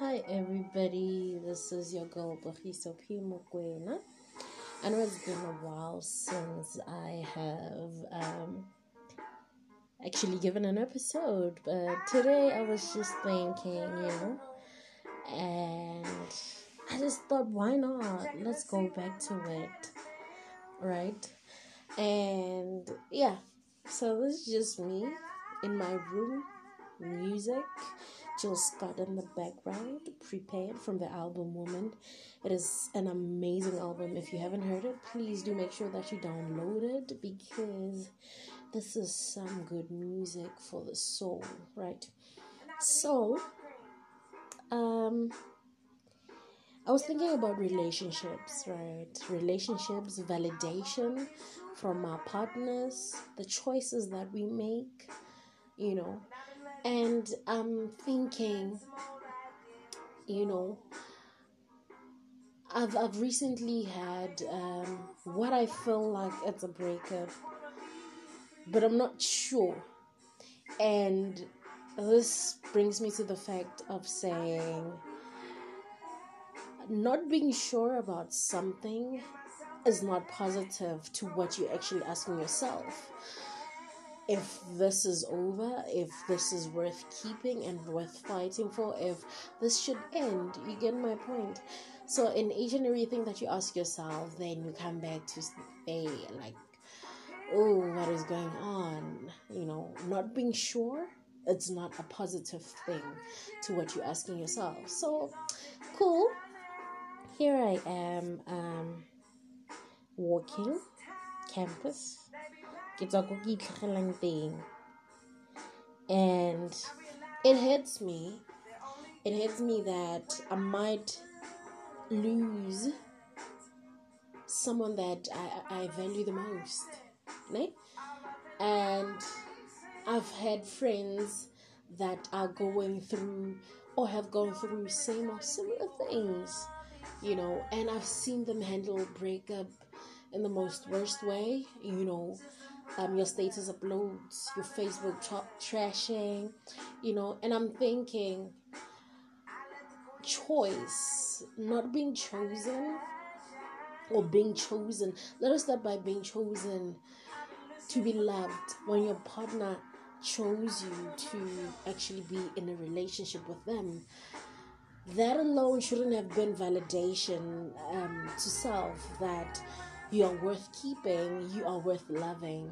Hi everybody, this is your girl Bahiso P. I know it's been a while since I have um, actually given an episode, but today I was just thinking, you know, and I just thought, why not? Let's go back to it, right? And yeah, so this is just me in my room, music. Jill Scott in the background, prepared from the album Woman. It is an amazing album. If you haven't heard it, please do make sure that you download it because this is some good music for the soul, right? So, um, I was thinking about relationships, right? Relationships, validation from our partners, the choices that we make, you know. And I'm thinking, you know, I've I've recently had um, what I feel like it's a breakup, but I'm not sure. And this brings me to the fact of saying not being sure about something is not positive to what you're actually asking yourself. If this is over, if this is worth keeping and worth fighting for, if this should end, you get my point. So, in each and everything that you ask yourself, then you come back to say, like, oh, what is going on? You know, not being sure, it's not a positive thing to what you're asking yourself. So, cool. Here I am. Um, walking campus ke tswa ko ke itlhegelang teng and it hits me it hits me that i might lose someone that i, I value the most right? and i've had friends that are going through or have gone through same or similar things you know and i've seen them handle breakup in the most worst way. You know, um, your status uploads, your Facebook tra- trashing, you know, and I'm thinking, choice, not being chosen or being chosen. Let us start by being chosen to be loved when your partner chose you to actually be in a relationship with them. That alone shouldn't have been validation um, to self that you are worth keeping, you are worth loving,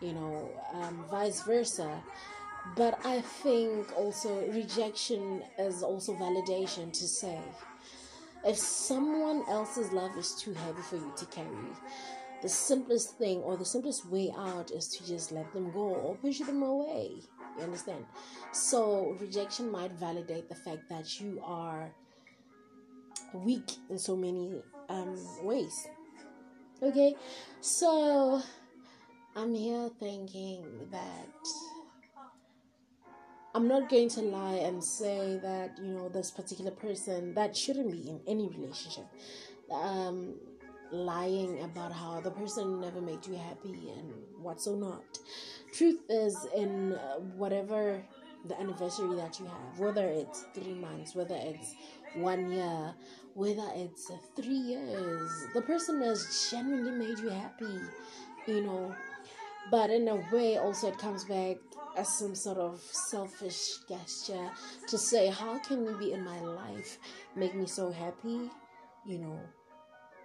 you know, um, vice versa. But I think also rejection is also validation to say if someone else's love is too heavy for you to carry, the simplest thing or the simplest way out is to just let them go or push them away. You understand? So, rejection might validate the fact that you are weak in so many um, ways. Okay, so I'm here thinking that I'm not going to lie and say that you know this particular person that shouldn't be in any relationship. Um, lying about how the person never made you happy and what's so not. Truth is, in whatever the anniversary that you have, whether it's three months, whether it's one year, whether it's three years, the person has genuinely made you happy, you know. But in a way, also, it comes back as some sort of selfish gesture to say, How can you be in my life, make me so happy, you know,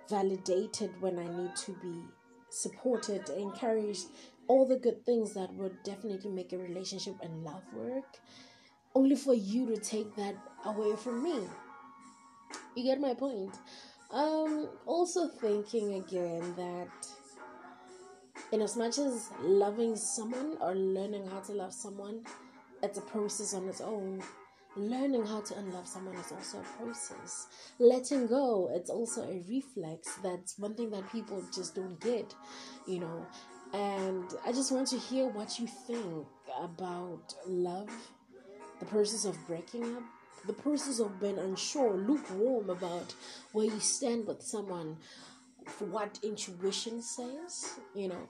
validated when I need to be supported, encouraged, all the good things that would definitely make a relationship and love work, only for you to take that away from me. You get my point. Um, also thinking again that in as much as loving someone or learning how to love someone, it's a process on its own. Learning how to unlove someone is also a process. Letting go, it's also a reflex. That's one thing that people just don't get, you know. And I just want to hear what you think about love, the process of breaking up, the process of being unsure, lukewarm about where you stand with someone, what intuition says, you know.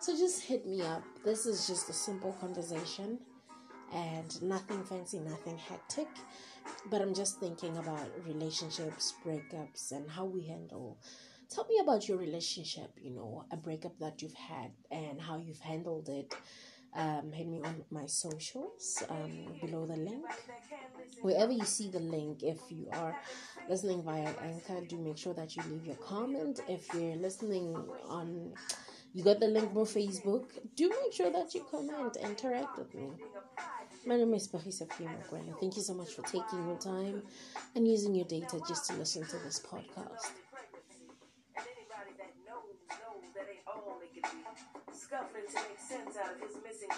So just hit me up. This is just a simple conversation. And nothing fancy, nothing hectic. But I'm just thinking about relationships, breakups, and how we handle. Tell me about your relationship, you know, a breakup that you've had and how you've handled it. Um, hit me on my socials um, below the link. Wherever you see the link, if you are listening via Anchor, do make sure that you leave your comment. If you're listening on, you got the link for Facebook, do make sure that you comment, interact with me. My name is Bahisa Mokwena. Thank you so much for taking your time and using your data just to listen to this podcast. scuffling to make sense out of his missing